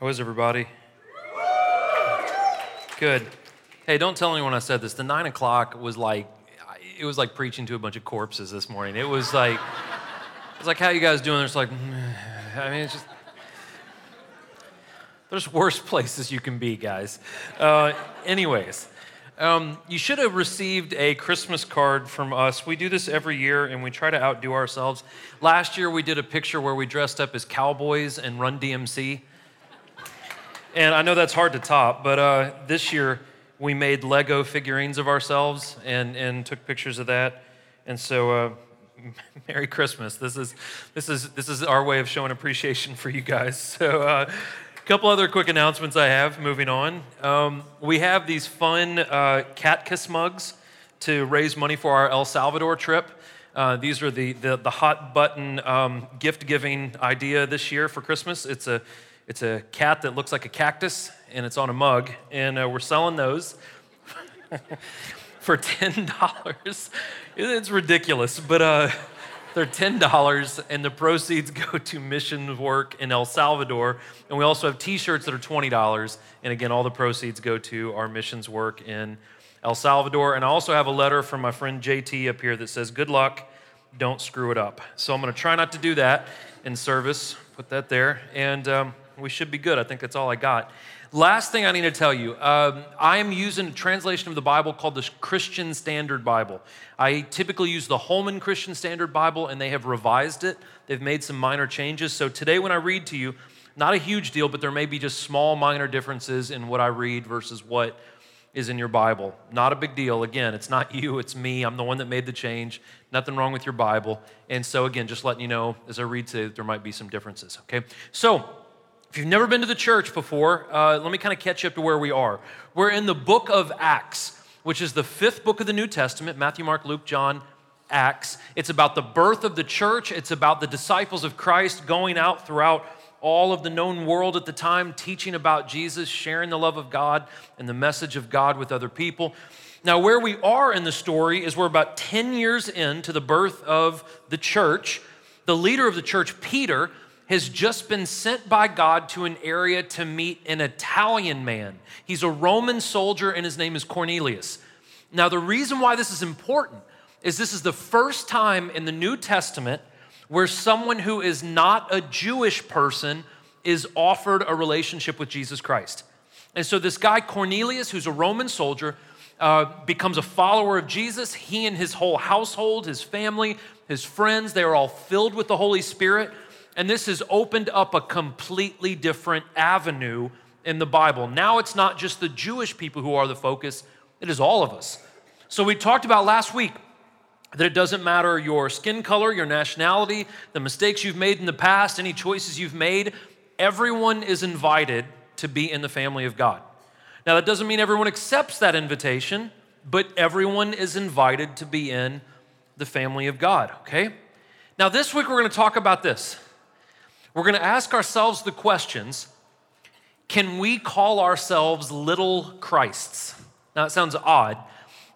How is everybody? Good. Hey, don't tell anyone I said this. The nine o'clock was like, it was like preaching to a bunch of corpses this morning. It was like, it's like, how you guys doing? It's like, I mean, it's just, there's worse places you can be, guys. Uh, anyways, um, you should have received a Christmas card from us. We do this every year and we try to outdo ourselves. Last year, we did a picture where we dressed up as cowboys and run DMC. And I know that's hard to top, but uh, this year, we made Lego figurines of ourselves and, and took pictures of that. And so, uh, Merry Christmas. This is, this, is, this is our way of showing appreciation for you guys. So, uh, a couple other quick announcements I have moving on. Um, we have these fun uh, cat kiss mugs to raise money for our El Salvador trip. Uh, these are the, the, the hot button um, gift giving idea this year for Christmas. It's a, it's a cat that looks like a cactus and it's on a mug, and uh, we're selling those for $10. It's ridiculous, but uh, they're $10, and the proceeds go to mission work in El Salvador. And we also have t shirts that are $20, and again, all the proceeds go to our missions work in El Salvador. And I also have a letter from my friend JT up here that says, Good luck, don't screw it up. So I'm going to try not to do that in service. Put that there, and um, we should be good. I think that's all I got. Last thing I need to tell you um, I am using a translation of the Bible called the Christian Standard Bible. I typically use the Holman Christian Standard Bible, and they have revised it. They've made some minor changes. So today, when I read to you, not a huge deal, but there may be just small, minor differences in what I read versus what is in your Bible. Not a big deal. Again, it's not you, it's me. I'm the one that made the change. Nothing wrong with your Bible. And so, again, just letting you know as I read today that there might be some differences, okay? So, if you've never been to the church before, uh, let me kind of catch up to where we are. We're in the book of Acts, which is the fifth book of the New Testament Matthew, Mark, Luke, John, Acts. It's about the birth of the church, it's about the disciples of Christ going out throughout all of the known world at the time, teaching about Jesus, sharing the love of God and the message of God with other people. Now, where we are in the story is we're about 10 years into the birth of the church. The leader of the church, Peter, has just been sent by God to an area to meet an Italian man. He's a Roman soldier, and his name is Cornelius. Now, the reason why this is important is this is the first time in the New Testament where someone who is not a Jewish person is offered a relationship with Jesus Christ. And so, this guy, Cornelius, who's a Roman soldier, uh, becomes a follower of Jesus. He and his whole household, his family, his friends, they are all filled with the Holy Spirit. And this has opened up a completely different avenue in the Bible. Now it's not just the Jewish people who are the focus, it is all of us. So we talked about last week that it doesn't matter your skin color, your nationality, the mistakes you've made in the past, any choices you've made, everyone is invited to be in the family of God. Now, that doesn't mean everyone accepts that invitation, but everyone is invited to be in the family of God, okay? Now, this week we're to talk about this we're going to ask ourselves the questions can we call ourselves little Christs? Now, it sounds odd,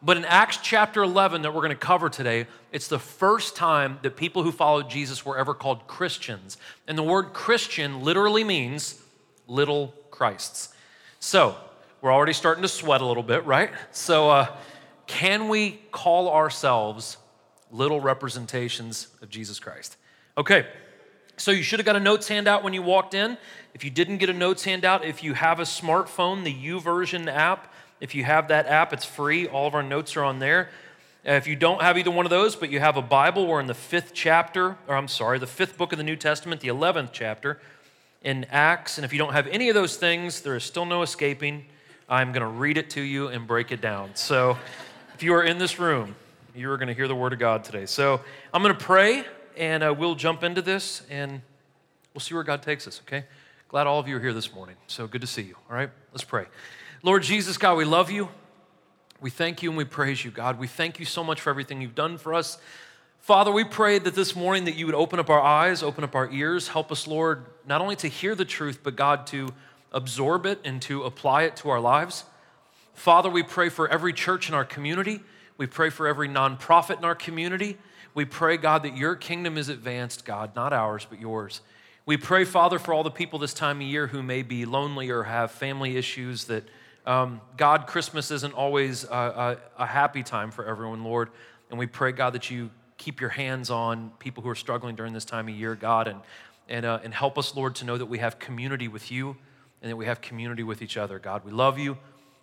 but in Acts chapter 11 that we're going to cover today, it's the first time that people who followed Jesus were ever called Christians. And the word Christian literally means little Christs. So, we're already starting to sweat a little bit, right? So, uh, can we call ourselves little representations of Jesus Christ? Okay, so you should have got a notes handout when you walked in. If you didn't get a notes handout, if you have a smartphone, the YouVersion app, if you have that app, it's free. All of our notes are on there. Uh, if you don't have either one of those, but you have a Bible, we're in the fifth chapter, or I'm sorry, the fifth book of the New Testament, the 11th chapter in Acts. And if you don't have any of those things, there is still no escaping. I'm going to read it to you and break it down. So if you are in this room, you are going to hear the word of God today. So I'm going to pray and uh, we'll jump into this and we'll see where God takes us, okay? Glad all of you are here this morning. So good to see you, all right? Let's pray. Lord Jesus, God, we love you. We thank you and we praise you, God. We thank you so much for everything you've done for us. Father, we pray that this morning that you would open up our eyes, open up our ears, help us, Lord, not only to hear the truth, but God, to absorb it and to apply it to our lives. Father, we pray for every church in our community. We pray for every nonprofit in our community. We pray, God, that your kingdom is advanced, God, not ours, but yours. We pray, Father, for all the people this time of year who may be lonely or have family issues that, um, God, Christmas isn't always a, a, a happy time for everyone, Lord. And we pray, God, that you keep your hands on people who are struggling during this time of year, God, and, and, uh, and help us, Lord, to know that we have community with you and that we have community with each other. God, we love you.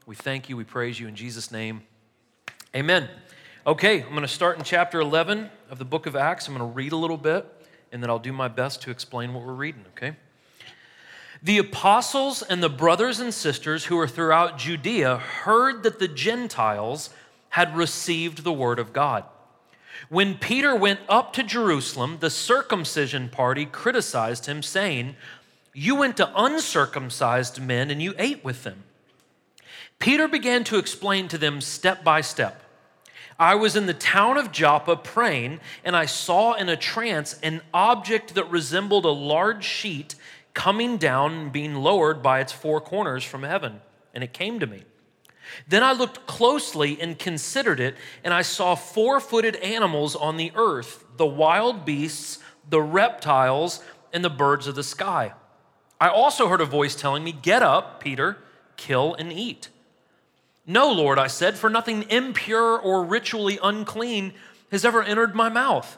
We thank you. We praise you in Jesus' name. Amen. Okay, I'm going to start in chapter 11 of the book of Acts. I'm going to read a little bit and then I'll do my best to explain what we're reading, okay? The apostles and the brothers and sisters who were throughout Judea heard that the Gentiles had received the word of God. When Peter went up to Jerusalem, the circumcision party criticized him, saying, You went to uncircumcised men and you ate with them. Peter began to explain to them step by step I was in the town of Joppa praying, and I saw in a trance an object that resembled a large sheet coming down and being lowered by its four corners from heaven. And it came to me. Then I looked closely and considered it, and I saw four footed animals on the earth the wild beasts, the reptiles, and the birds of the sky. I also heard a voice telling me, Get up, Peter, kill and eat. No, Lord, I said, for nothing impure or ritually unclean has ever entered my mouth.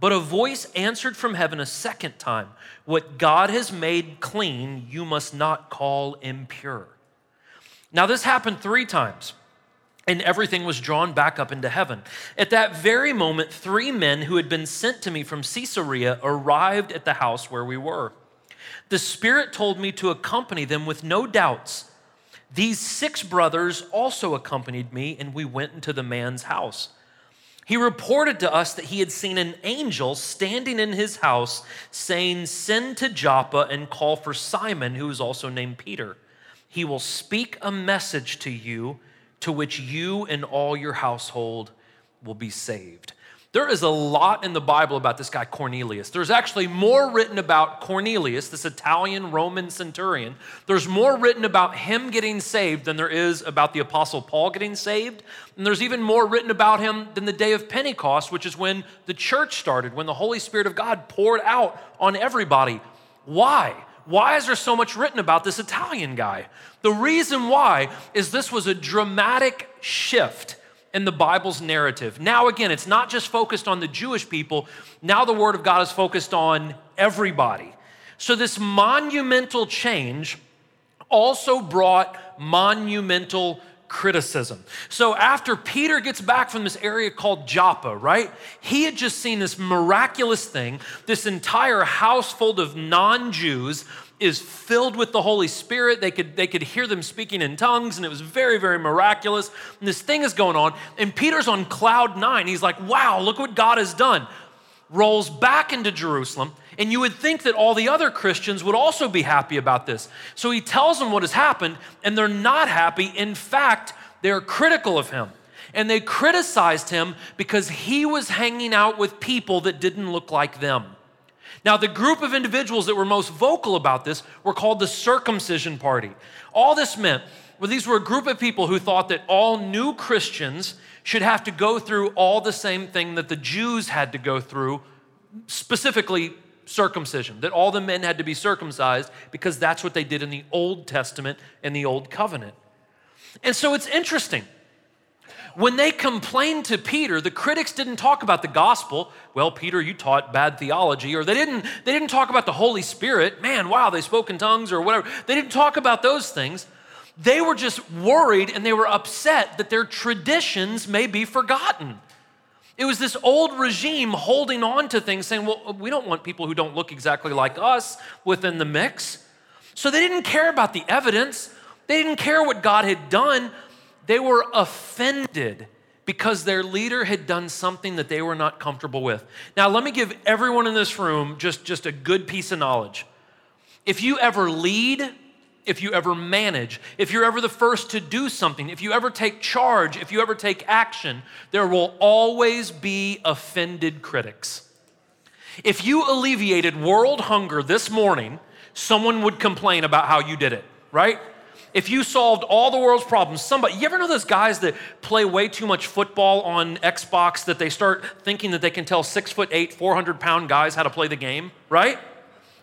But a voice answered from heaven a second time What God has made clean, you must not call impure. Now, this happened three times, and everything was drawn back up into heaven. At that very moment, three men who had been sent to me from Caesarea arrived at the house where we were. The Spirit told me to accompany them with no doubts these six brothers also accompanied me, and we went into the man's house. He reported to us that he had seen an angel standing in his house saying, Send to Joppa and call for Simon, who is also named Peter. He will speak a message to you to which you and all your household will be saved. There is a lot in the Bible about this guy Cornelius. There's actually more written about Cornelius, this Italian Roman centurion. There's more written about him getting saved than there is about the Apostle Paul getting saved. And there's even more written about him than the day of Pentecost, which is when the church started, when the Holy Spirit of God poured out on everybody. Why? Why is there so much written about this Italian guy? The reason why is this was a dramatic shift in the Bible's narrative. Now, again, it's not just focused on the Jewish people, now the Word of God is focused on everybody. So, this monumental change also brought monumental criticism. So, after Peter gets back from this area called Joppa, right, he had just seen this miraculous thing, this entire house full of non Jews is filled with the Holy Spirit. They could, they could hear them speaking in tongues, and it was very, very miraculous. And this thing is going on, and Peter's on cloud nine. He's like, wow, look what God has done. Rolls back into Jerusalem, and you would think that all the other Christians would also be happy about this. So he tells them what has happened, and they're not happy. In fact, they're critical of him. And they criticized him because he was hanging out with people that didn't look like them. Now, the group of individuals that were most vocal about this were called the circumcision party. All this meant well, these were a group of people who thought that all new Christians should have to go through all the same thing that the Jews had to go through, specifically circumcision, that all the men had to be circumcised because that's what they did in the Old Testament and the Old Covenant. And so it's interesting when they complained to Peter, the critics didn't talk about the gospel. Well, Peter, you taught bad theology, or they didn't, they didn't talk about the Holy Spirit. Man, wow, they spoke in tongues or whatever. They didn't talk about those things. They were just worried and they were upset that their traditions may be forgotten. It was this old regime holding on to things, saying, well, we don't want people who don't look exactly like us within the mix. So they didn't care about the evidence. They didn't care what God had done. They were offended because their leader had done something that they were not comfortable with. Now, let me give everyone in this room just, just a good piece of knowledge. If you ever lead, if you ever manage, if you're ever the first to do something, if you ever take charge, if you ever take action, there will always be offended critics. If you alleviated world hunger this morning, someone would complain about how you did it, right? If you solved all the world's problems, somebody, you ever know those guys that play way too much football on Xbox that they start thinking that they can tell six foot eight, 400 pound guys how to play the game, right?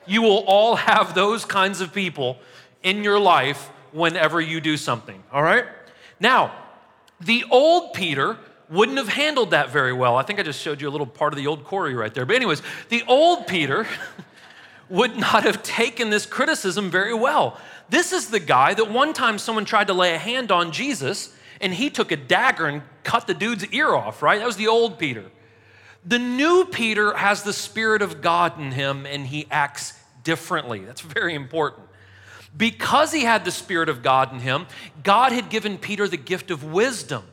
You will all have those kinds of people in your life whenever you do something, all right? Now, the old Peter wouldn't have handled that very well. I think I just showed you a little part of the old Corey right there. But, anyways, the old Peter would not have taken this criticism very well. This is the guy that one time someone tried to lay a hand on Jesus and he took a dagger and cut the dude's ear off, right? That was the old Peter. The new Peter has the Spirit of God in him and he acts differently. That's very important. Because he had the Spirit of God in him, God had given Peter the gift of wisdom.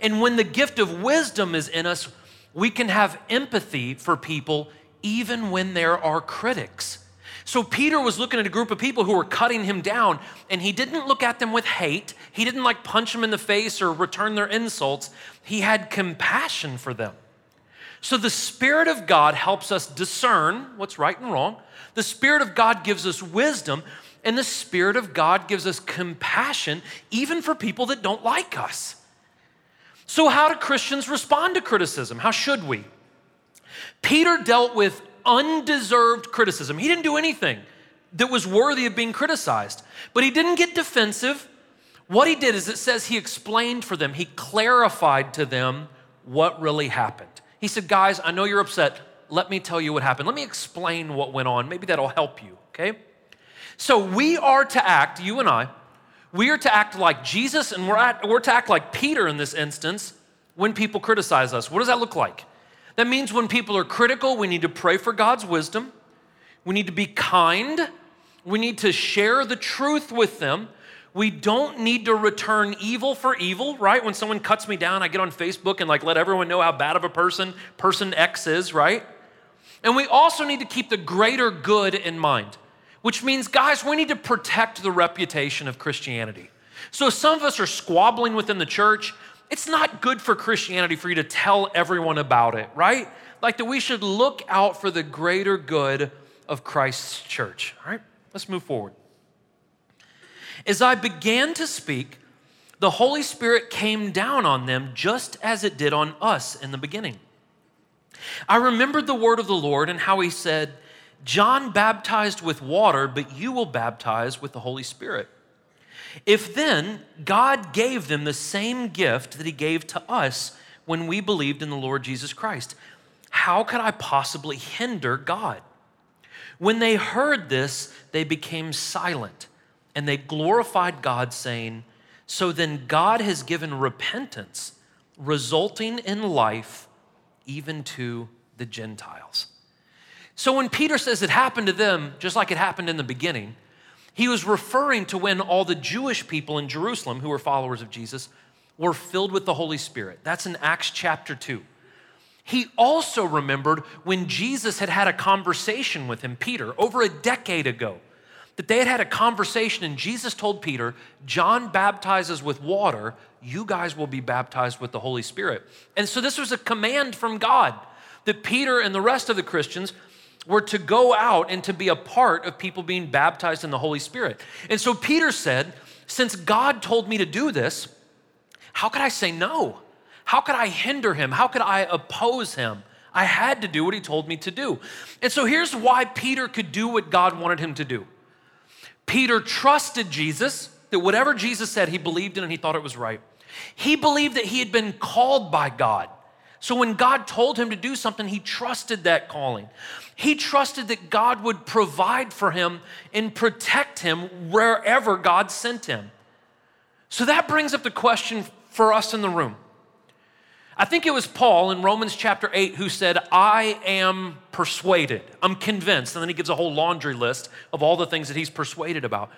And when the gift of wisdom is in us, we can have empathy for people even when there are critics. So Peter was looking at a group of people who were cutting him down, and he didn't look at them with hate. He didn't like punch them in the face or return their insults. He had compassion for them. So the Spirit of God helps us discern what's right and wrong. The Spirit of God gives us wisdom, and the Spirit of God gives us compassion, even for people that don't like us. So, how do Christians respond to criticism? How should we? Peter dealt with undeserved criticism. He didn't do anything that was worthy of being criticized, but he didn't get defensive. What he did is it says he explained for them, he clarified to them what really happened. He said, Guys, I know you're upset. Let me tell you what happened. Let me explain what went on. Maybe that'll help you, okay? So we are to act, you and I, we are to act like Jesus and we're, at, we're to act like Peter in this instance when people criticize us. What does that look like? That means when people are critical, we need to pray for God's wisdom. We need to be kind. We need to share the truth with them. We don't need to return evil for evil, right? When someone cuts me down, I get on Facebook and like let everyone know how bad of a person person X is, right? And we also need to keep the greater good in mind, which means, guys, we need to protect the reputation of Christianity. So some of us are squabbling within the church it's not good for Christianity for you to tell everyone about it, right? Like that we should look out for the greater good of Christ's church. All right, let's move forward. As I began to speak, the Holy Spirit came down on them just as it did on us in the beginning. I remembered the word of the Lord and how he said, John baptized with water, but you will baptize with the Holy Spirit. If then God gave them the same gift that He gave to us when we believed in the Lord Jesus Christ, how could I possibly hinder God? When they heard this, they became silent and they glorified God, saying, So then God has given repentance, resulting in life even to the Gentiles. So when Peter says it happened to them, just like it happened in the beginning, he was referring to when all the Jewish people in Jerusalem who were followers of Jesus were filled with the Holy Spirit. That's in Acts chapter 2. He also remembered when Jesus had had a conversation with him, Peter, over a decade ago, that they had had a conversation and Jesus told Peter, John baptizes with water, you guys will be baptized with the Holy Spirit. And so this was a command from God that Peter and the rest of the Christians were to go out and to be a part of people being baptized in the Holy Spirit. And so Peter said, Since God told me to do this, how could I say no? How could I hinder him? How could I oppose him? I had to do what he told me to do. And so here's why Peter could do what God wanted him to do. Peter trusted Jesus, that whatever Jesus said, he believed in and he thought it was right. He believed that he had been called by God. So when God told him to do something, he trusted that calling. He trusted that God would provide for him and protect him wherever God sent him. So that brings up the question for us in the room. I think it was Paul in Romans chapter 8 who said, I am persuaded. I'm convinced. And then he gives a whole laundry list of all the things that he's persuaded about.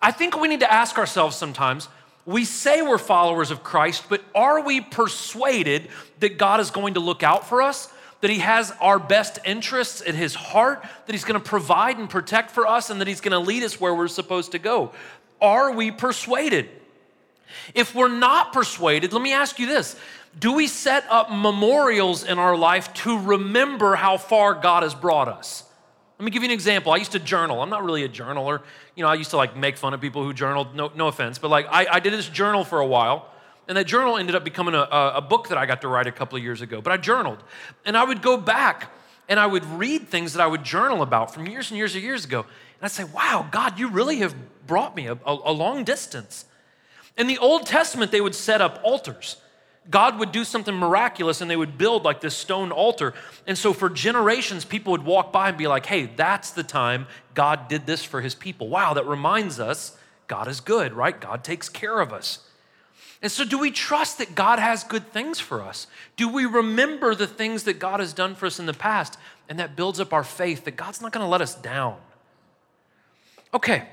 I think we need to ask ourselves sometimes we say we're followers of Christ, but are we persuaded that God is going to look out for us? that He has our best interests at His heart, that He's going to provide and protect for us, and that He's going to lead us where we're supposed to go. Are we persuaded? If we're not persuaded, let me ask you this Do we set up memorials in our life to remember how far God has brought us? Let me give you an example. I used to journal. I'm not really a journaler. You know, I used to like make fun of people who journaled, no, no offense, but like I, I did this journal for a while. And that journal ended up becoming a, a book that I got to write a couple of years ago. But I journaled. And I would go back and I would read things that I would journal about from years and years and years ago. And I'd say, wow, God, you really have brought me a, a, a long distance. In the Old Testament, they would set up altars. God would do something miraculous and they would build like this stone altar. And so for generations, people would walk by and be like, hey, that's the time God did this for his people. Wow, that reminds us God is good, right? God takes care of us. And so, do we trust that God has good things for us? Do we remember the things that God has done for us in the past? And that builds up our faith that God's not going to let us down. Okay,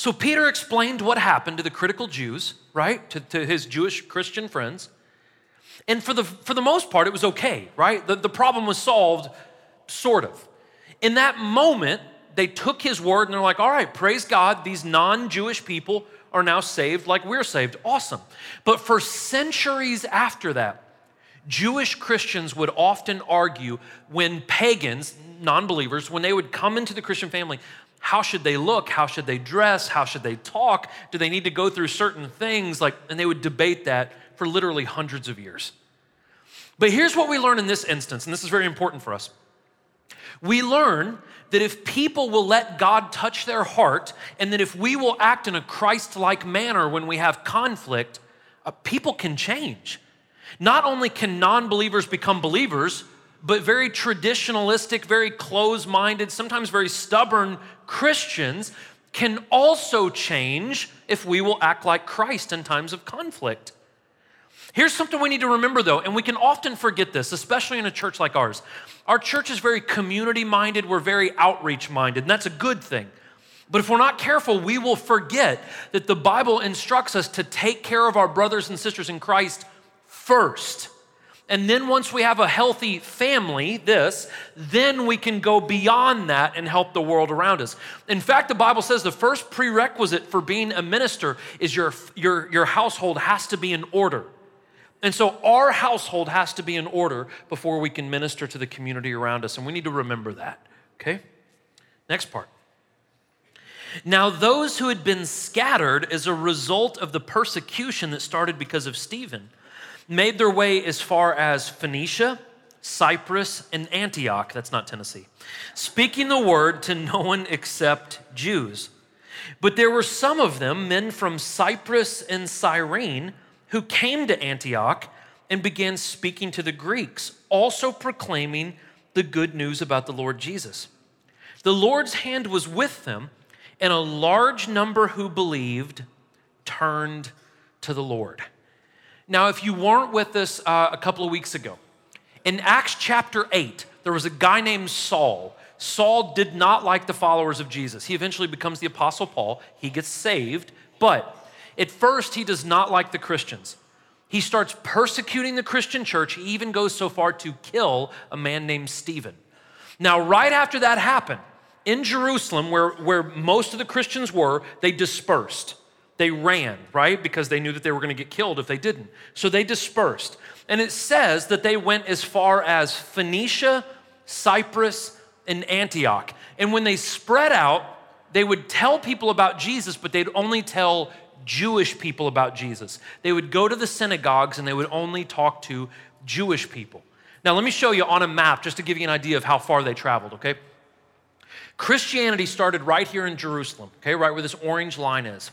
so Peter explained what happened to the critical Jews, right? To, to his Jewish Christian friends. And for the, for the most part, it was okay, right? The, the problem was solved, sort of. In that moment, they took his word and they're like, all right, praise God, these non Jewish people are now saved like we're saved. Awesome. But for centuries after that, Jewish Christians would often argue when pagans, non believers, when they would come into the Christian family, how should they look? How should they dress? How should they talk? Do they need to go through certain things? Like, and they would debate that for literally hundreds of years. But here's what we learn in this instance, and this is very important for us. We learn that if people will let God touch their heart, and that if we will act in a Christ like manner when we have conflict, uh, people can change. Not only can non believers become believers, but very traditionalistic, very close minded, sometimes very stubborn Christians can also change if we will act like Christ in times of conflict. Here's something we need to remember though, and we can often forget this, especially in a church like ours. Our church is very community minded, we're very outreach minded, and that's a good thing. But if we're not careful, we will forget that the Bible instructs us to take care of our brothers and sisters in Christ first. And then once we have a healthy family, this, then we can go beyond that and help the world around us. In fact, the Bible says the first prerequisite for being a minister is your, your, your household has to be in order. And so our household has to be in order before we can minister to the community around us. And we need to remember that, okay? Next part. Now, those who had been scattered as a result of the persecution that started because of Stephen made their way as far as Phoenicia, Cyprus, and Antioch. That's not Tennessee. Speaking the word to no one except Jews. But there were some of them, men from Cyprus and Cyrene, who came to Antioch and began speaking to the Greeks, also proclaiming the good news about the Lord Jesus. The Lord's hand was with them, and a large number who believed turned to the Lord. Now, if you weren't with us uh, a couple of weeks ago, in Acts chapter 8, there was a guy named Saul. Saul did not like the followers of Jesus. He eventually becomes the Apostle Paul. He gets saved, but at first, he does not like the Christians. He starts persecuting the Christian church. He even goes so far to kill a man named Stephen. Now, right after that happened, in Jerusalem, where, where most of the Christians were, they dispersed. They ran, right? Because they knew that they were going to get killed if they didn't. So they dispersed. And it says that they went as far as Phoenicia, Cyprus, and Antioch. And when they spread out, they would tell people about Jesus, but they'd only tell Jewish people about Jesus. They would go to the synagogues and they would only talk to Jewish people. Now, let me show you on a map just to give you an idea of how far they traveled, okay? Christianity started right here in Jerusalem, okay, right where this orange line is.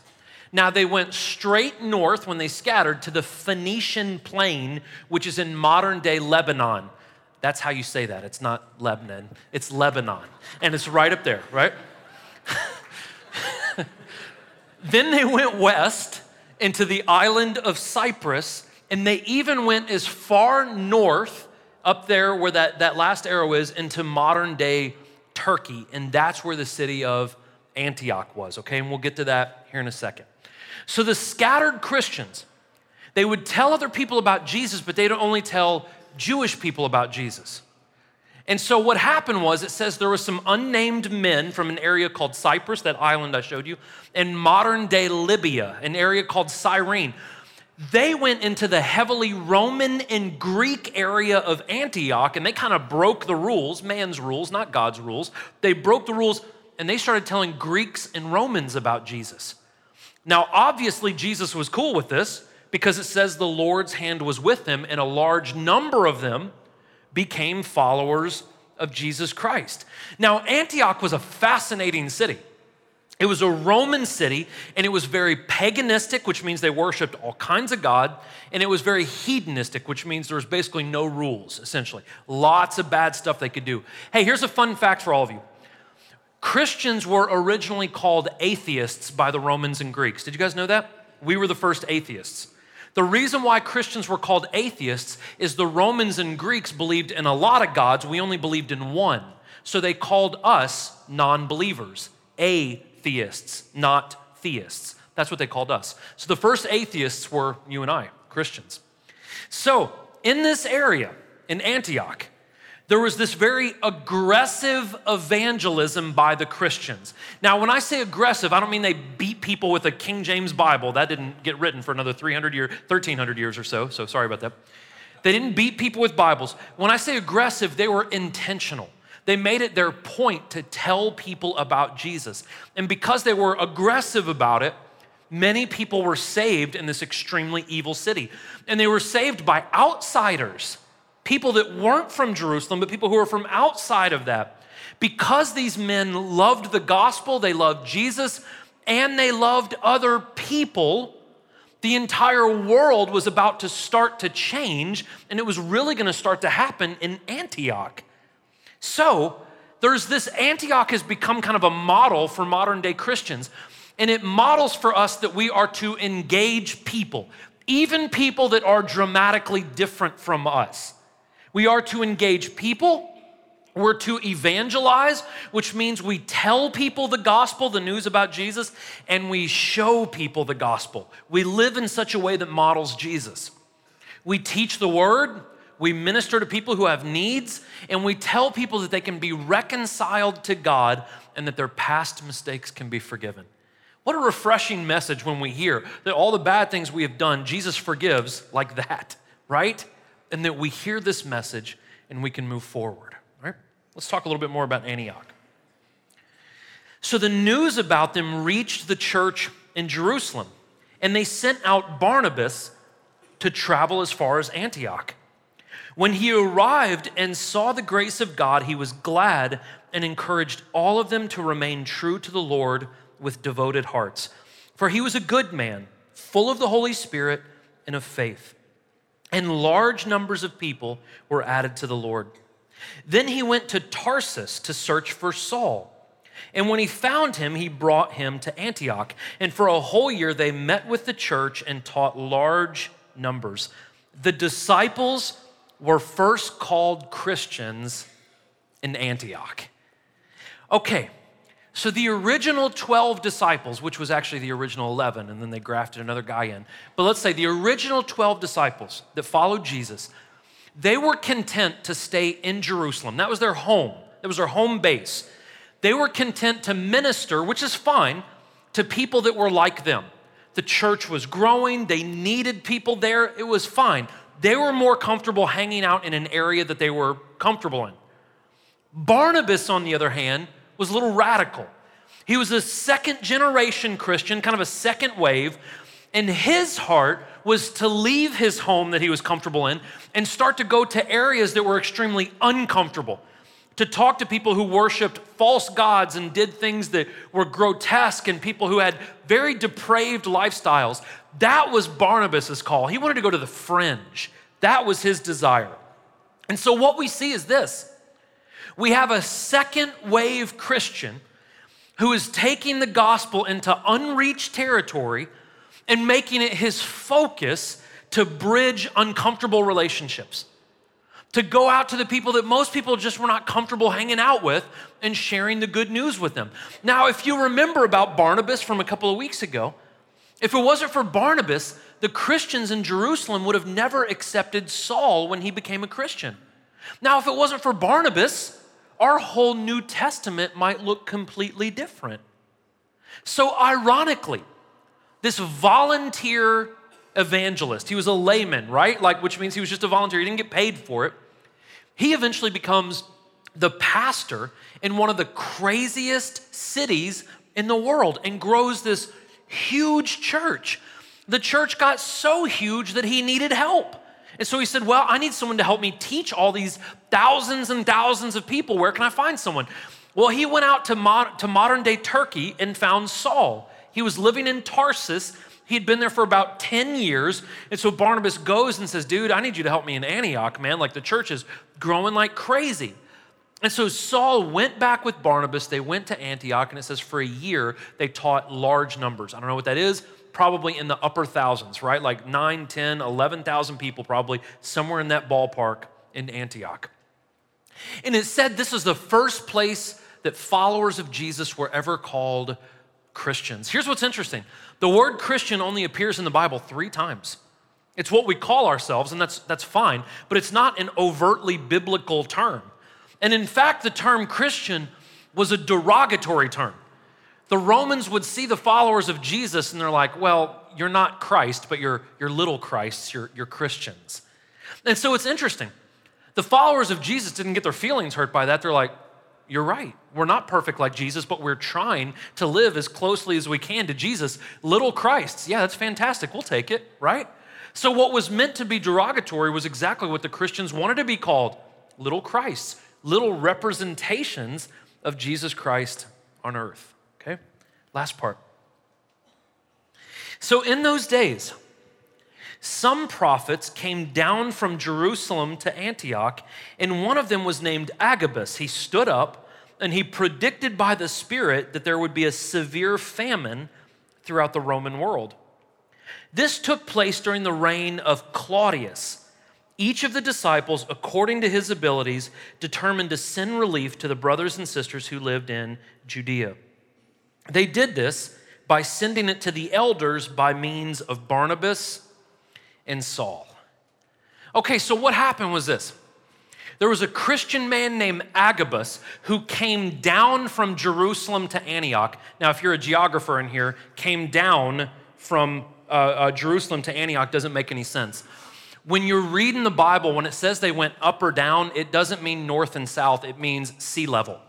Now, they went straight north when they scattered to the Phoenician plain, which is in modern day Lebanon. That's how you say that. It's not Lebanon, it's Lebanon. And it's right up there, right? Then they went west into the island of Cyprus, and they even went as far north up there where that, that last arrow is into modern day Turkey, and that's where the city of Antioch was, okay? And we'll get to that here in a second. So the scattered Christians, they would tell other people about Jesus, but they'd only tell Jewish people about Jesus. And so what happened was it says there were some unnamed men from an area called Cyprus, that island I showed you, and modern day Libya, an area called Cyrene. They went into the heavily Roman and Greek area of Antioch and they kind of broke the rules, man's rules, not God's rules. They broke the rules and they started telling Greeks and Romans about Jesus. Now, obviously, Jesus was cool with this because it says the Lord's hand was with him, and a large number of them became followers of Jesus Christ. Now, Antioch was a fascinating city. It was a Roman city and it was very paganistic, which means they worshiped all kinds of God, and it was very hedonistic, which means there was basically no rules, essentially. Lots of bad stuff they could do. Hey, here's a fun fact for all of you Christians were originally called atheists by the Romans and Greeks. Did you guys know that? We were the first atheists. The reason why Christians were called atheists is the Romans and Greeks believed in a lot of gods, we only believed in one. So they called us non believers, a theists, not theists. That's what they called us. So the first atheists were you and I, Christians. So in this area, in Antioch, there was this very aggressive evangelism by the Christians. Now, when I say aggressive, I don't mean they beat people with a King James Bible. That didn't get written for another 300 years, 1300 years or so, so sorry about that. They didn't beat people with Bibles. When I say aggressive, they were intentional. They made it their point to tell people about Jesus. And because they were aggressive about it, many people were saved in this extremely evil city. And they were saved by outsiders, people that weren't from Jerusalem, but people who were from outside of that. Because these men loved the gospel, they loved Jesus, and they loved other people, the entire world was about to start to change, and it was really going to start to happen in Antioch. So, there's this Antioch has become kind of a model for modern day Christians, and it models for us that we are to engage people, even people that are dramatically different from us. We are to engage people. We're to evangelize, which means we tell people the gospel, the news about Jesus, and we show people the gospel. We live in such a way that models Jesus. We teach the word, we minister to people who have needs, and we tell people that they can be reconciled to God and that their past mistakes can be forgiven. What a refreshing message when we hear that all the bad things we have done, Jesus forgives like that, right? And that we hear this message and we can move forward, All right? Let's talk a little bit more about Antioch. So the news about them reached the church in Jerusalem, and they sent out Barnabas to travel as far as Antioch. When he arrived and saw the grace of God, he was glad and encouraged all of them to remain true to the Lord with devoted hearts. For he was a good man, full of the Holy Spirit and of faith. And large numbers of people were added to the Lord. Then he went to Tarsus to search for Saul. And when he found him, he brought him to Antioch. And for a whole year, they met with the church and taught large numbers. The disciples were first called Christians in Antioch. Okay, so the original 12 disciples, which was actually the original 11, and then they grafted another guy in, but let's say the original 12 disciples that followed Jesus, they were content to stay in Jerusalem. That was their home, that was their home base. They were content to minister, which is fine, to people that were like them. The church was growing, they needed people there, it was fine. They were more comfortable hanging out in an area that they were comfortable in. Barnabas, on the other hand, was a little radical. He was a second generation Christian, kind of a second wave, and his heart was to leave his home that he was comfortable in and start to go to areas that were extremely uncomfortable, to talk to people who worshiped false gods and did things that were grotesque and people who had very depraved lifestyles. That was Barnabas's call. He wanted to go to the fringe. That was his desire. And so what we see is this. We have a second wave Christian who is taking the gospel into unreached territory and making it his focus to bridge uncomfortable relationships. To go out to the people that most people just were not comfortable hanging out with and sharing the good news with them. Now, if you remember about Barnabas from a couple of weeks ago, if it wasn't for Barnabas, the Christians in Jerusalem would have never accepted Saul when he became a Christian. Now, if it wasn't for Barnabas, our whole New Testament might look completely different. So, ironically, this volunteer evangelist, he was a layman, right? Like, which means he was just a volunteer, he didn't get paid for it. He eventually becomes the pastor in one of the craziest cities in the world and grows this huge church. The church got so huge that he needed help. And so he said, Well, I need someone to help me teach all these thousands and thousands of people. Where can I find someone? Well, he went out to, to modern day Turkey and found Saul. He was living in Tarsus. He'd been there for about 10 years. And so Barnabas goes and says, Dude, I need you to help me in Antioch, man. Like the church is growing like crazy. And so Saul went back with Barnabas. They went to Antioch, and it says for a year they taught large numbers. I don't know what that is probably in the upper thousands, right? Like 9, 10, 11,000 people, probably somewhere in that ballpark in Antioch. And it said this is the first place that followers of Jesus were ever called Christians. Here's what's interesting the word Christian only appears in the Bible three times. It's what we call ourselves, and that's, that's fine, but it's not an overtly biblical term. And in fact, the term Christian was a derogatory term the Romans would see the followers of Jesus and they're like, well, you're not Christ, but you're, you're little Christs, you're, you're Christians. And so it's interesting. The followers of Jesus didn't get their feelings hurt by that. They're like, you're right. We're not perfect like Jesus, but we're trying to live as closely as we can to Jesus. Little Christs. Yeah, that's fantastic. We'll take it, right? So, what was meant to be derogatory was exactly what the Christians wanted to be called little Christs, little representations of Jesus Christ on earth. Okay? Last part. So, in those days, some prophets came down from Jerusalem to Antioch, and one of them was named Agabus. He stood up and he predicted by the Spirit that there would be a severe famine throughout the Roman world. This took place during the reign of Claudius. Each of the disciples, according to his abilities, determined to send relief to the brothers and sisters who lived in Judea. They did this by sending it to the elders by means of Barnabas and Saul. Okay, so what happened was this. There was a Christian man named Agabus who came down from Jerusalem to Antioch. Now, if you're a geographer in here, came down from uh, uh, Jerusalem to Antioch doesn't make any sense. When you're reading the Bible, when it says they went up or down, it doesn't mean north and south, it means sea level.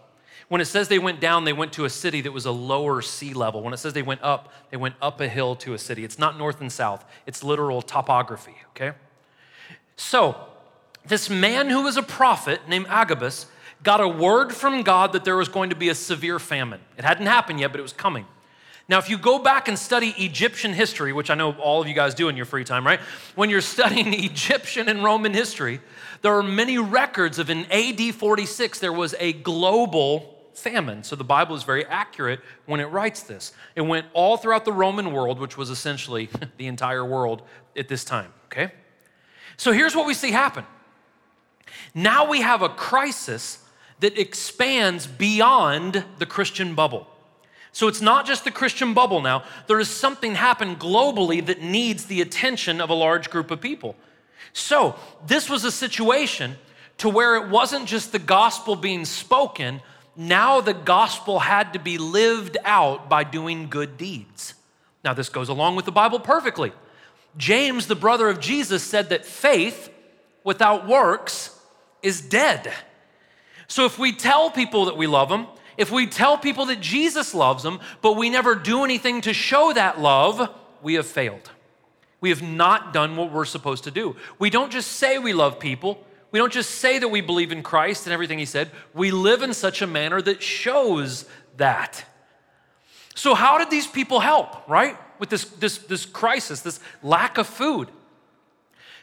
When it says they went down, they went to a city that was a lower sea level. When it says they went up, they went up a hill to a city. It's not north and south, it's literal topography, okay? So, this man who was a prophet named Agabus got a word from God that there was going to be a severe famine. It hadn't happened yet, but it was coming. Now, if you go back and study Egyptian history, which I know all of you guys do in your free time, right? When you're studying Egyptian and Roman history, there are many records of in AD 46, there was a global famine. So the Bible is very accurate when it writes this. It went all throughout the Roman world, which was essentially the entire world at this time, okay? So here's what we see happen. Now we have a crisis that expands beyond the Christian bubble. So it's not just the Christian bubble now. There is something happen globally that needs the attention of a large group of people. So this was a situation to where it wasn't just the gospel being spoken, now the gospel had to be lived out by doing good deeds. Now, this goes along with the Bible perfectly. James, the brother of Jesus, said that faith without works is dead. So, if we tell people that we love them, if we tell people that Jesus loves them, but we never do anything to show that love, we have failed. We have not done what we're supposed to do. We don't just say we love people, we don't just say that we believe in Christ and everything he said, we live in such a manner that shows that. So, how did these people help, right? With this, this, this crisis, this lack of food?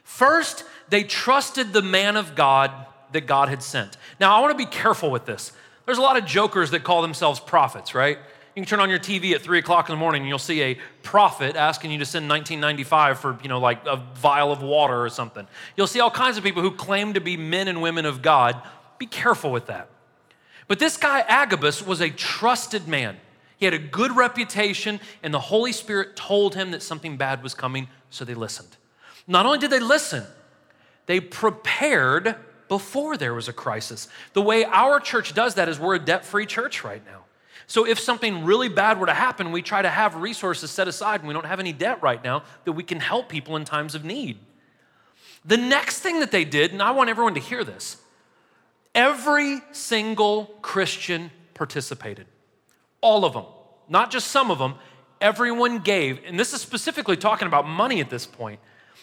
First, they trusted the man of God that God had sent. Now, I want to be careful with this. There's a lot of jokers that call themselves prophets, right? You can turn on your TV at three o'clock in the morning and you'll see a prophet asking you to send 1995 for, you know, like a vial of water or something. You'll see all kinds of people who claim to be men and women of God. Be careful with that. But this guy, Agabus, was a trusted man. He had a good reputation, and the Holy Spirit told him that something bad was coming, so they listened. Not only did they listen, they prepared before there was a crisis. The way our church does that is we're a debt free church right now. So if something really bad were to happen, we try to have resources set aside and we don't have any debt right now that we can help people in times of need. The next thing that they did, and I want everyone to hear this every single Christian participated. All of them, not just some of them, everyone gave. And this is specifically talking about money at this point.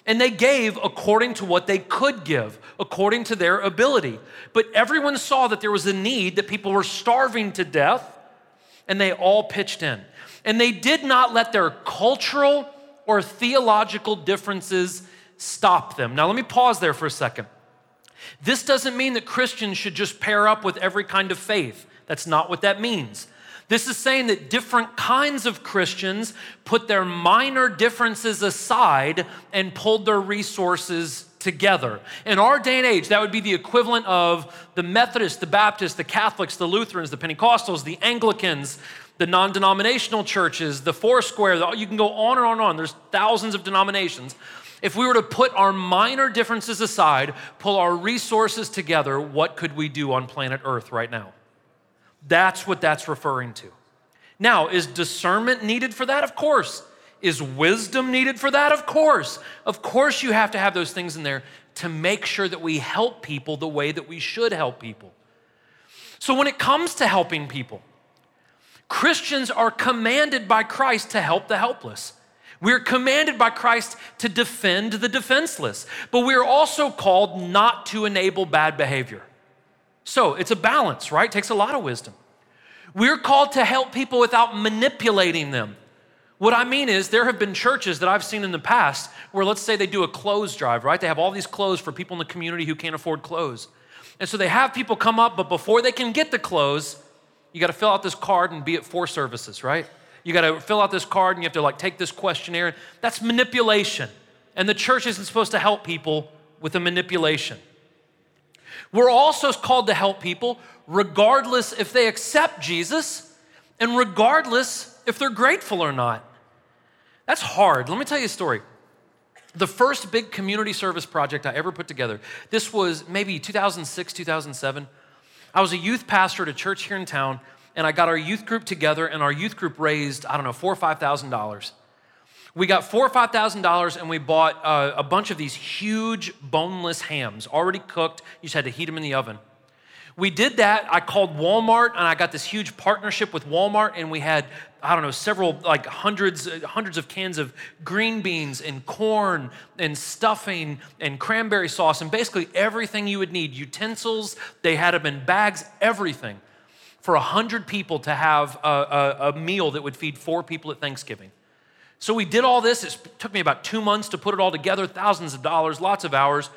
And they gave according to what they could give, according to their ability. But everyone saw that there was a need, that people were starving to death, and they all pitched in. And they did not let their cultural or theological differences stop them. Now, let me pause there for a second. This doesn't mean that Christians should just pair up with every kind of faith. That's not what that means. This is saying that different kinds of Christians put their minor differences aside and pulled their resources together. In our day and age, that would be the equivalent of the Methodists, the Baptists, the Catholics, the Lutherans, the Pentecostals, the Anglicans, the non denominational churches, the Foursquare, you can go on and on and on. There's thousands of denominations. If we were to put our minor differences aside, pull our resources together, what could we do on planet Earth right now? That's what that's referring to. Now, is discernment needed for that? Of course. Is wisdom needed for that? Of course. Of course, you have to have those things in there to make sure that we help people the way that we should help people. So, when it comes to helping people, Christians are commanded by Christ to help the helpless. We're commanded by Christ to defend the defenseless, but we're also called not to enable bad behavior. So it's a balance, right? It takes a lot of wisdom. We're called to help people without manipulating them. What I mean is, there have been churches that I've seen in the past where, let's say, they do a clothes drive, right? They have all these clothes for people in the community who can't afford clothes. And so they have people come up, but before they can get the clothes, you got to fill out this card and be at four services, right? You got to fill out this card and you have to like take this questionnaire. That's manipulation. And the church isn't supposed to help people with a manipulation. We're also called to help people regardless if they accept Jesus and regardless if they're grateful or not. That's hard. Let me tell you a story. The first big community service project I ever put together, this was maybe 2006, 2007. I was a youth pastor at a church here in town, and I got our youth group together, and our youth group raised, I don't know, four or five thousand dollars. We got four or five thousand dollars, and we bought uh, a bunch of these huge boneless hams, already cooked. You just had to heat them in the oven. We did that. I called Walmart, and I got this huge partnership with Walmart, and we had I don't know several like hundreds hundreds of cans of green beans and corn and stuffing and cranberry sauce and basically everything you would need. Utensils, they had them in bags, everything for 100 people to have a, a, a, meal that would feed four people at Thanksgiving. So we did all this. It took me about two months to put it all together, thousands of dollars, lots of hours.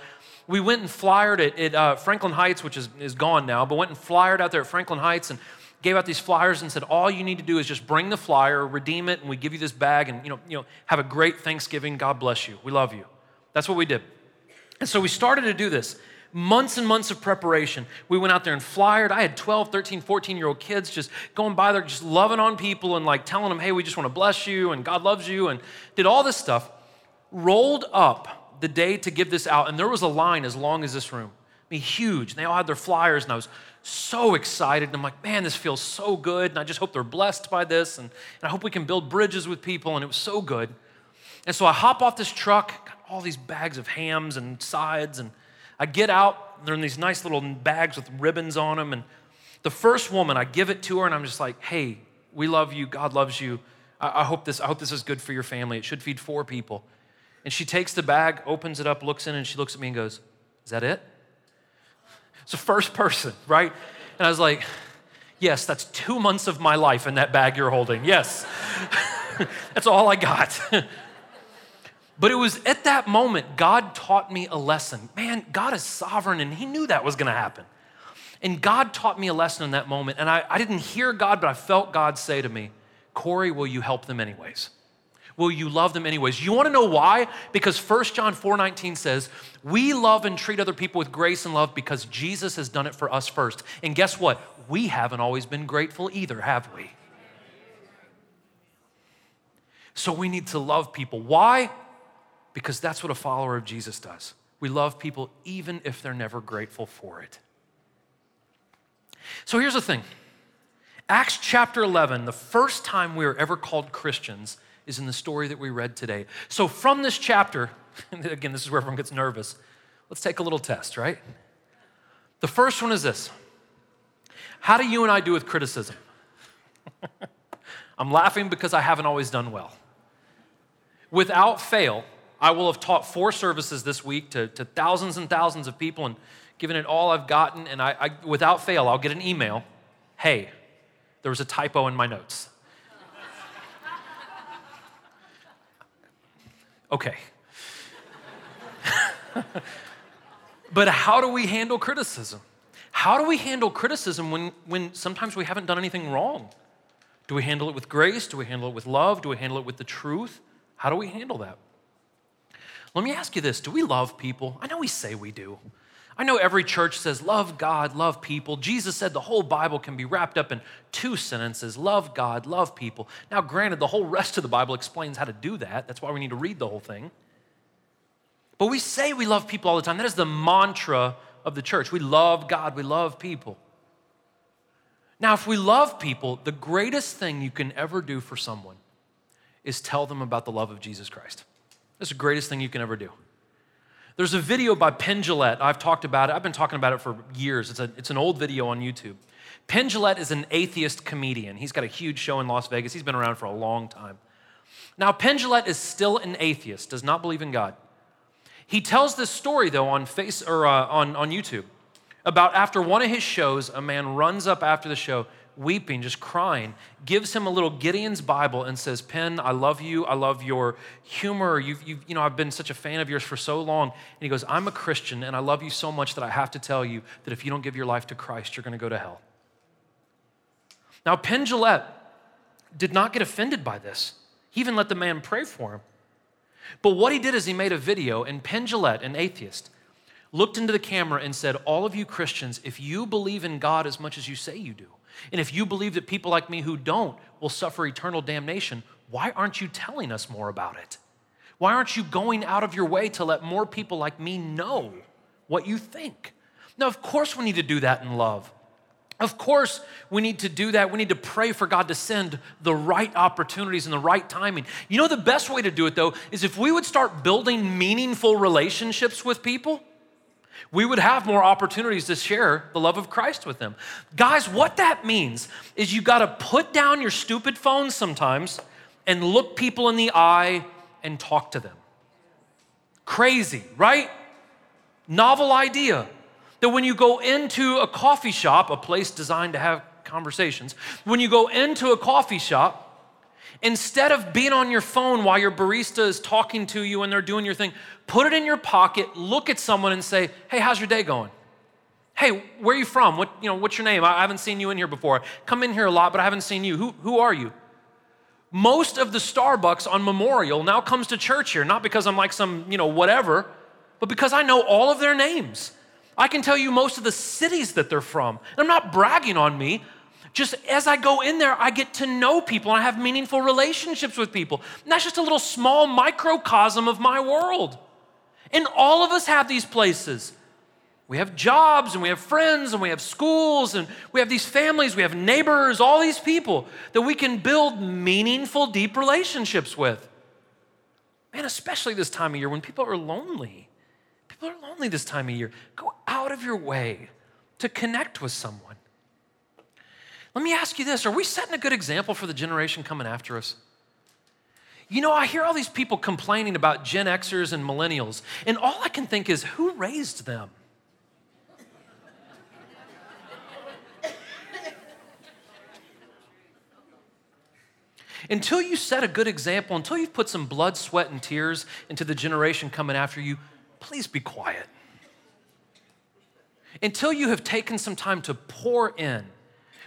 We went and flyered it at uh, Franklin Heights, which is, is gone now, but went and flyered out there at Franklin Heights and gave out these flyers and said, all you need to do is just bring the flyer, redeem it, and we give you this bag and, you know, you know, have a great Thanksgiving. God bless you. We love you. That's what we did. And so we started to do this months and months of preparation. We went out there and flyered. I had 12, 13, 14 year old kids just going by there, just loving on people and like telling them, hey, we just want to bless you and God loves you and did all this stuff. Rolled up the day to give this out, and there was a line as long as this room. Mean, huge. And they all had their flyers, and I was so excited. And I'm like, man, this feels so good. And I just hope they're blessed by this. And, and I hope we can build bridges with people. And it was so good. And so I hop off this truck, got all these bags of hams and sides, and I get out, they're in these nice little bags with ribbons on them. And the first woman, I give it to her, and I'm just like, hey, we love you. God loves you. I, I hope this, I hope this is good for your family. It should feed four people. And she takes the bag, opens it up, looks in, and she looks at me and goes, Is that it? It's the first person, right? And I was like, Yes, that's two months of my life in that bag you're holding. Yes. that's all I got. But it was at that moment God taught me a lesson. Man, God is sovereign, and He knew that was going to happen. And God taught me a lesson in that moment. And I, I didn't hear God, but I felt God say to me, Corey, will you help them anyways? Will you love them anyways? You want to know why? Because 1 John 4 19 says, We love and treat other people with grace and love because Jesus has done it for us first. And guess what? We haven't always been grateful either, have we? So we need to love people. Why? because that's what a follower of Jesus does. We love people even if they're never grateful for it. So here's the thing Acts chapter 11, the first time we are ever called Christians is in the story that we read today. So from this chapter, again, this is where everyone gets nervous. Let's take a little test, right? The first one is this How do you and I do with criticism? I'm laughing because I haven't always done well. Without fail, I will have taught four services this week to, to thousands and thousands of people and given it all I've gotten. And I, I, without fail, I'll get an email hey, there was a typo in my notes. Okay. but how do we handle criticism? How do we handle criticism when, when sometimes we haven't done anything wrong? Do we handle it with grace? Do we handle it with love? Do we handle it with the truth? How do we handle that? Let me ask you this Do we love people? I know we say we do. I know every church says, love God, love people. Jesus said the whole Bible can be wrapped up in two sentences love God, love people. Now, granted, the whole rest of the Bible explains how to do that. That's why we need to read the whole thing. But we say we love people all the time. That is the mantra of the church. We love God, we love people. Now, if we love people, the greatest thing you can ever do for someone is tell them about the love of Jesus Christ. That's the greatest thing you can ever do. There's a video by Penn Jillette. I've talked about it. I've been talking about it for years. It's, a, it's an old video on YouTube. Penn Jillette is an atheist comedian. He's got a huge show in Las Vegas. He's been around for a long time. Now, Penn Jillette is still an atheist, does not believe in God. He tells this story, though, on, face, or, uh, on, on YouTube about after one of his shows, a man runs up after the show, weeping, just crying, gives him a little Gideon's Bible and says, Penn, I love you. I love your humor. You've, you've, you know, I've been such a fan of yours for so long. And he goes, I'm a Christian and I love you so much that I have to tell you that if you don't give your life to Christ, you're going to go to hell. Now, Penn Jillette did not get offended by this. He even let the man pray for him. But what he did is he made a video, and Penn Jillette, an atheist, looked into the camera and said, All of you Christians, if you believe in God as much as you say you do, and if you believe that people like me who don't will suffer eternal damnation, why aren't you telling us more about it? Why aren't you going out of your way to let more people like me know what you think? Now, of course, we need to do that in love. Of course, we need to do that. We need to pray for God to send the right opportunities and the right timing. You know, the best way to do it, though, is if we would start building meaningful relationships with people, we would have more opportunities to share the love of Christ with them. Guys, what that means is you got to put down your stupid phones sometimes and look people in the eye and talk to them. Crazy, right? Novel idea that when you go into a coffee shop, a place designed to have conversations, when you go into a coffee shop, instead of being on your phone while your barista is talking to you and they're doing your thing, put it in your pocket, look at someone and say, "Hey, how's your day going?" "Hey, where are you from? What, you know, what's your name? I haven't seen you in here before. Come in here a lot, but I haven't seen you. Who, who are you?" Most of the Starbucks on Memorial now comes to church here, not because I'm like some, you know, whatever, but because I know all of their names. I can tell you most of the cities that they're from. And I'm not bragging on me. Just as I go in there, I get to know people and I have meaningful relationships with people. And that's just a little small microcosm of my world. And all of us have these places. We have jobs and we have friends and we have schools and we have these families, we have neighbors, all these people that we can build meaningful, deep relationships with. Man, especially this time of year when people are lonely. People are lonely this time of year. Go out of your way to connect with someone. Let me ask you this Are we setting a good example for the generation coming after us? You know, I hear all these people complaining about Gen Xers and millennials, and all I can think is who raised them? until you set a good example, until you've put some blood, sweat, and tears into the generation coming after you, please be quiet. Until you have taken some time to pour in.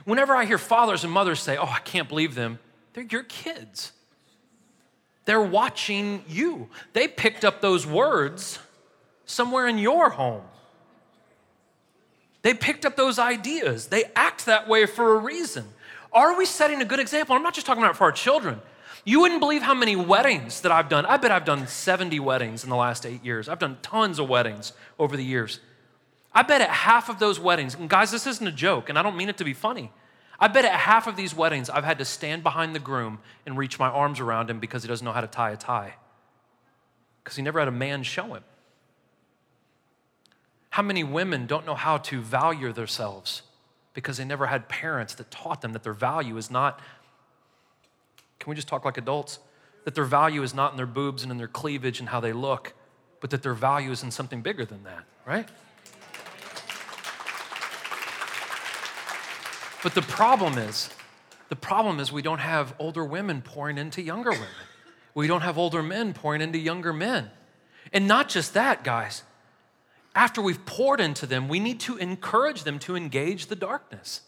Whenever I hear fathers and mothers say, Oh, I can't believe them, they're your kids. They're watching you. They picked up those words somewhere in your home. They picked up those ideas. They act that way for a reason. Are we setting a good example? I'm not just talking about for our children. You wouldn't believe how many weddings that I've done. I bet I've done 70 weddings in the last eight years. I've done tons of weddings over the years. I bet at half of those weddings, and guys, this isn't a joke, and I don't mean it to be funny. I bet at half of these weddings, I've had to stand behind the groom and reach my arms around him because he doesn't know how to tie a tie. Because he never had a man show him. How many women don't know how to value themselves because they never had parents that taught them that their value is not can we just talk like adults? that their value is not in their boobs and in their cleavage and how they look, but that their value is in something bigger than that, right? But the problem is, the problem is we don't have older women pouring into younger women. We don't have older men pouring into younger men. And not just that, guys. After we've poured into them, we need to encourage them to engage the darkness.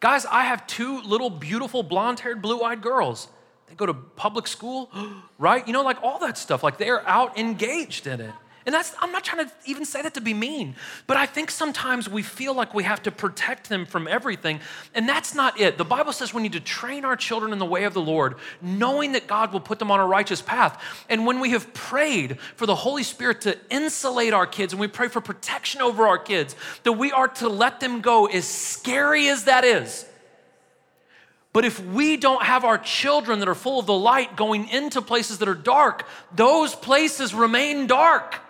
Guys, I have two little beautiful blonde haired, blue eyed girls. They go to public school, right? You know, like all that stuff. Like they're out engaged in it. And that's, I'm not trying to even say that to be mean, but I think sometimes we feel like we have to protect them from everything, and that's not it. The Bible says we need to train our children in the way of the Lord, knowing that God will put them on a righteous path. And when we have prayed for the Holy Spirit to insulate our kids, and we pray for protection over our kids, that we are to let them go, as scary as that is. But if we don't have our children that are full of the light going into places that are dark, those places remain dark.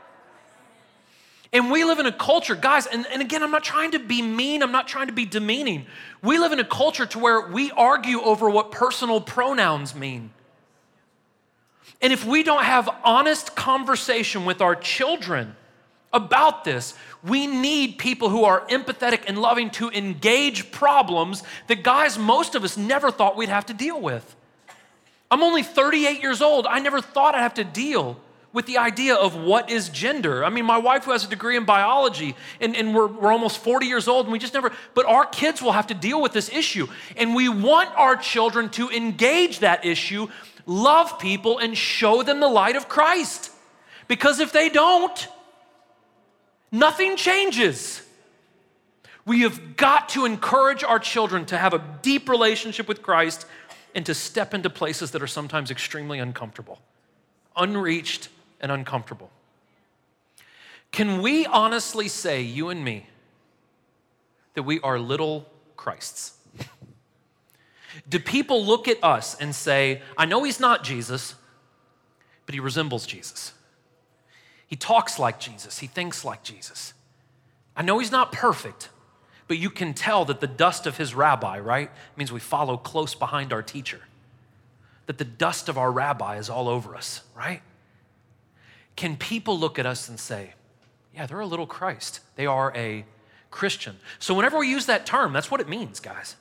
And we live in a culture, guys, and, and again, I'm not trying to be mean, I'm not trying to be demeaning. We live in a culture to where we argue over what personal pronouns mean. And if we don't have honest conversation with our children about this, we need people who are empathetic and loving to engage problems that, guys, most of us never thought we'd have to deal with. I'm only 38 years old. I never thought I'd have to deal with the idea of what is gender. I mean, my wife, who has a degree in biology, and, and we're, we're almost 40 years old, and we just never, but our kids will have to deal with this issue. And we want our children to engage that issue, love people, and show them the light of Christ. Because if they don't, nothing changes. We have got to encourage our children to have a deep relationship with Christ and to step into places that are sometimes extremely uncomfortable, unreached, and uncomfortable. Can we honestly say, you and me, that we are little Christs? Do people look at us and say, I know he's not Jesus, but he resembles Jesus? He talks like Jesus, he thinks like Jesus. I know he's not perfect, but you can tell that the dust of his rabbi, right, means we follow close behind our teacher. That the dust of our rabbi is all over us, right? Can people look at us and say, yeah, they're a little Christ? They are a Christian. So whenever we use that term, that's what it means, guys.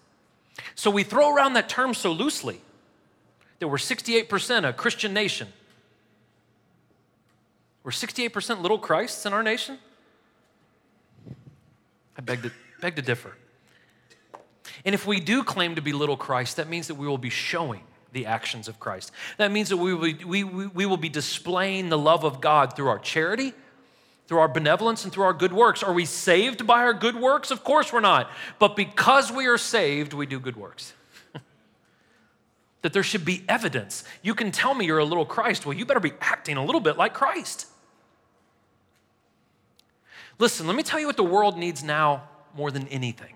So we throw around that term so loosely that we're 68% a Christian nation. We're 68% little Christs in our nation? I beg to, beg to differ. And if we do claim to be little Christ, that means that we will be showing the actions of Christ. That means that we will, be, we, we will be displaying the love of God through our charity, through our benevolence, and through our good works. Are we saved by our good works? Of course we're not. But because we are saved, we do good works. that there should be evidence. You can tell me you're a little Christ. Well, you better be acting a little bit like Christ. Listen, let me tell you what the world needs now more than anything.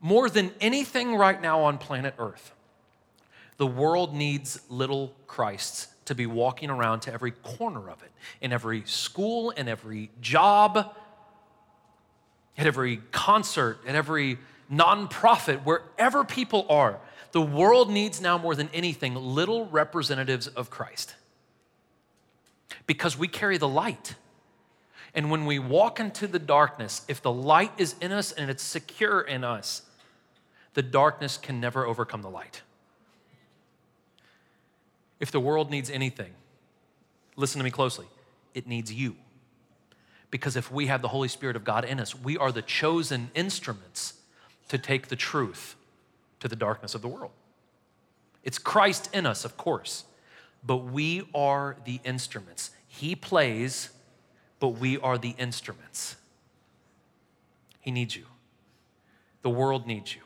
More than anything right now on planet Earth. The world needs little Christs to be walking around to every corner of it, in every school, in every job, at every concert, at every nonprofit, wherever people are. The world needs now more than anything little representatives of Christ because we carry the light. And when we walk into the darkness, if the light is in us and it's secure in us, the darkness can never overcome the light. If the world needs anything, listen to me closely, it needs you. Because if we have the Holy Spirit of God in us, we are the chosen instruments to take the truth to the darkness of the world. It's Christ in us, of course, but we are the instruments. He plays, but we are the instruments. He needs you. The world needs you.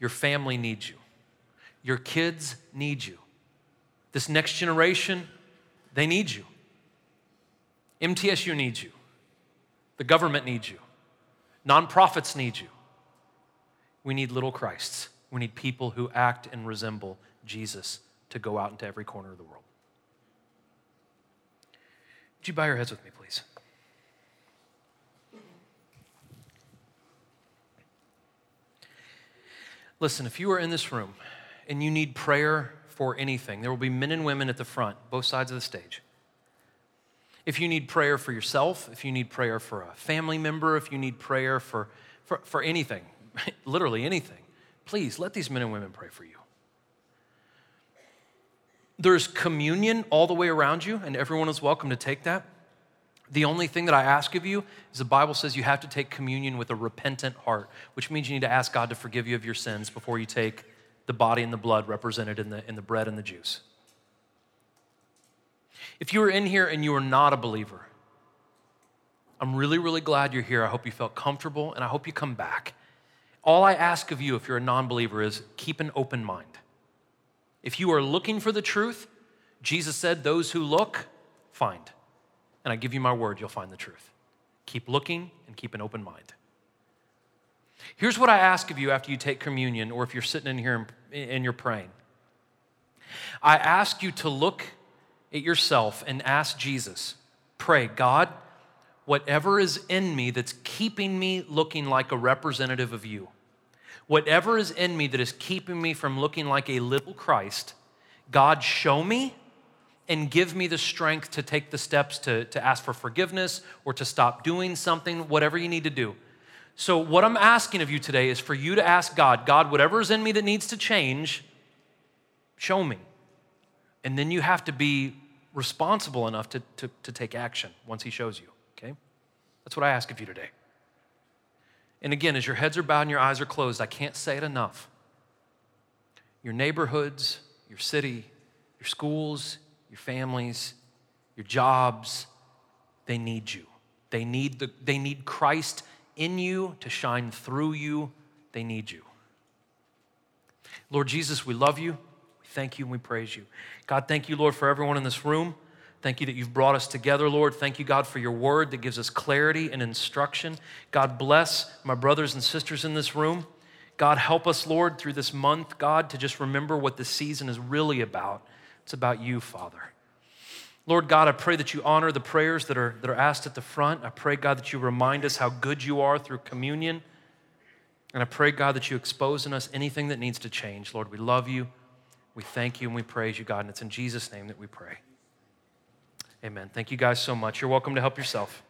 Your family needs you. Your kids need you. This next generation, they need you. MTSU needs you. The government needs you. Nonprofits need you. We need little Christs. We need people who act and resemble Jesus to go out into every corner of the world. Would you bow your heads with me, please? Listen, if you are in this room and you need prayer for anything, there will be men and women at the front, both sides of the stage. If you need prayer for yourself, if you need prayer for a family member, if you need prayer for, for, for anything, literally anything, please let these men and women pray for you. There's communion all the way around you, and everyone is welcome to take that. The only thing that I ask of you is the Bible says you have to take communion with a repentant heart, which means you need to ask God to forgive you of your sins before you take the body and the blood represented in the, in the bread and the juice. If you are in here and you are not a believer, I'm really, really glad you're here. I hope you felt comfortable and I hope you come back. All I ask of you, if you're a non believer, is keep an open mind. If you are looking for the truth, Jesus said, Those who look, find. And I give you my word, you'll find the truth. Keep looking and keep an open mind. Here's what I ask of you after you take communion, or if you're sitting in here and you're praying. I ask you to look at yourself and ask Jesus, pray, God, whatever is in me that's keeping me looking like a representative of you, whatever is in me that is keeping me from looking like a little Christ, God, show me and give me the strength to take the steps to, to ask for forgiveness or to stop doing something, whatever you need to do. So, what I'm asking of you today is for you to ask God, God, whatever is in me that needs to change, show me. And then you have to be responsible enough to, to, to take action once He shows you, okay? That's what I ask of you today. And again, as your heads are bowed and your eyes are closed, I can't say it enough. Your neighborhoods, your city, your schools, your families, your jobs, they need you. They need, the, they need Christ in you to shine through you. They need you. Lord Jesus, we love you. We thank you and we praise you. God, thank you, Lord, for everyone in this room. Thank you that you've brought us together, Lord. Thank you, God, for your word that gives us clarity and instruction. God, bless my brothers and sisters in this room. God, help us, Lord, through this month, God, to just remember what this season is really about. It's about you, Father. Lord God, I pray that you honor the prayers that are, that are asked at the front. I pray, God, that you remind us how good you are through communion. And I pray, God, that you expose in us anything that needs to change. Lord, we love you. We thank you and we praise you, God. And it's in Jesus' name that we pray. Amen. Thank you guys so much. You're welcome to help yourself.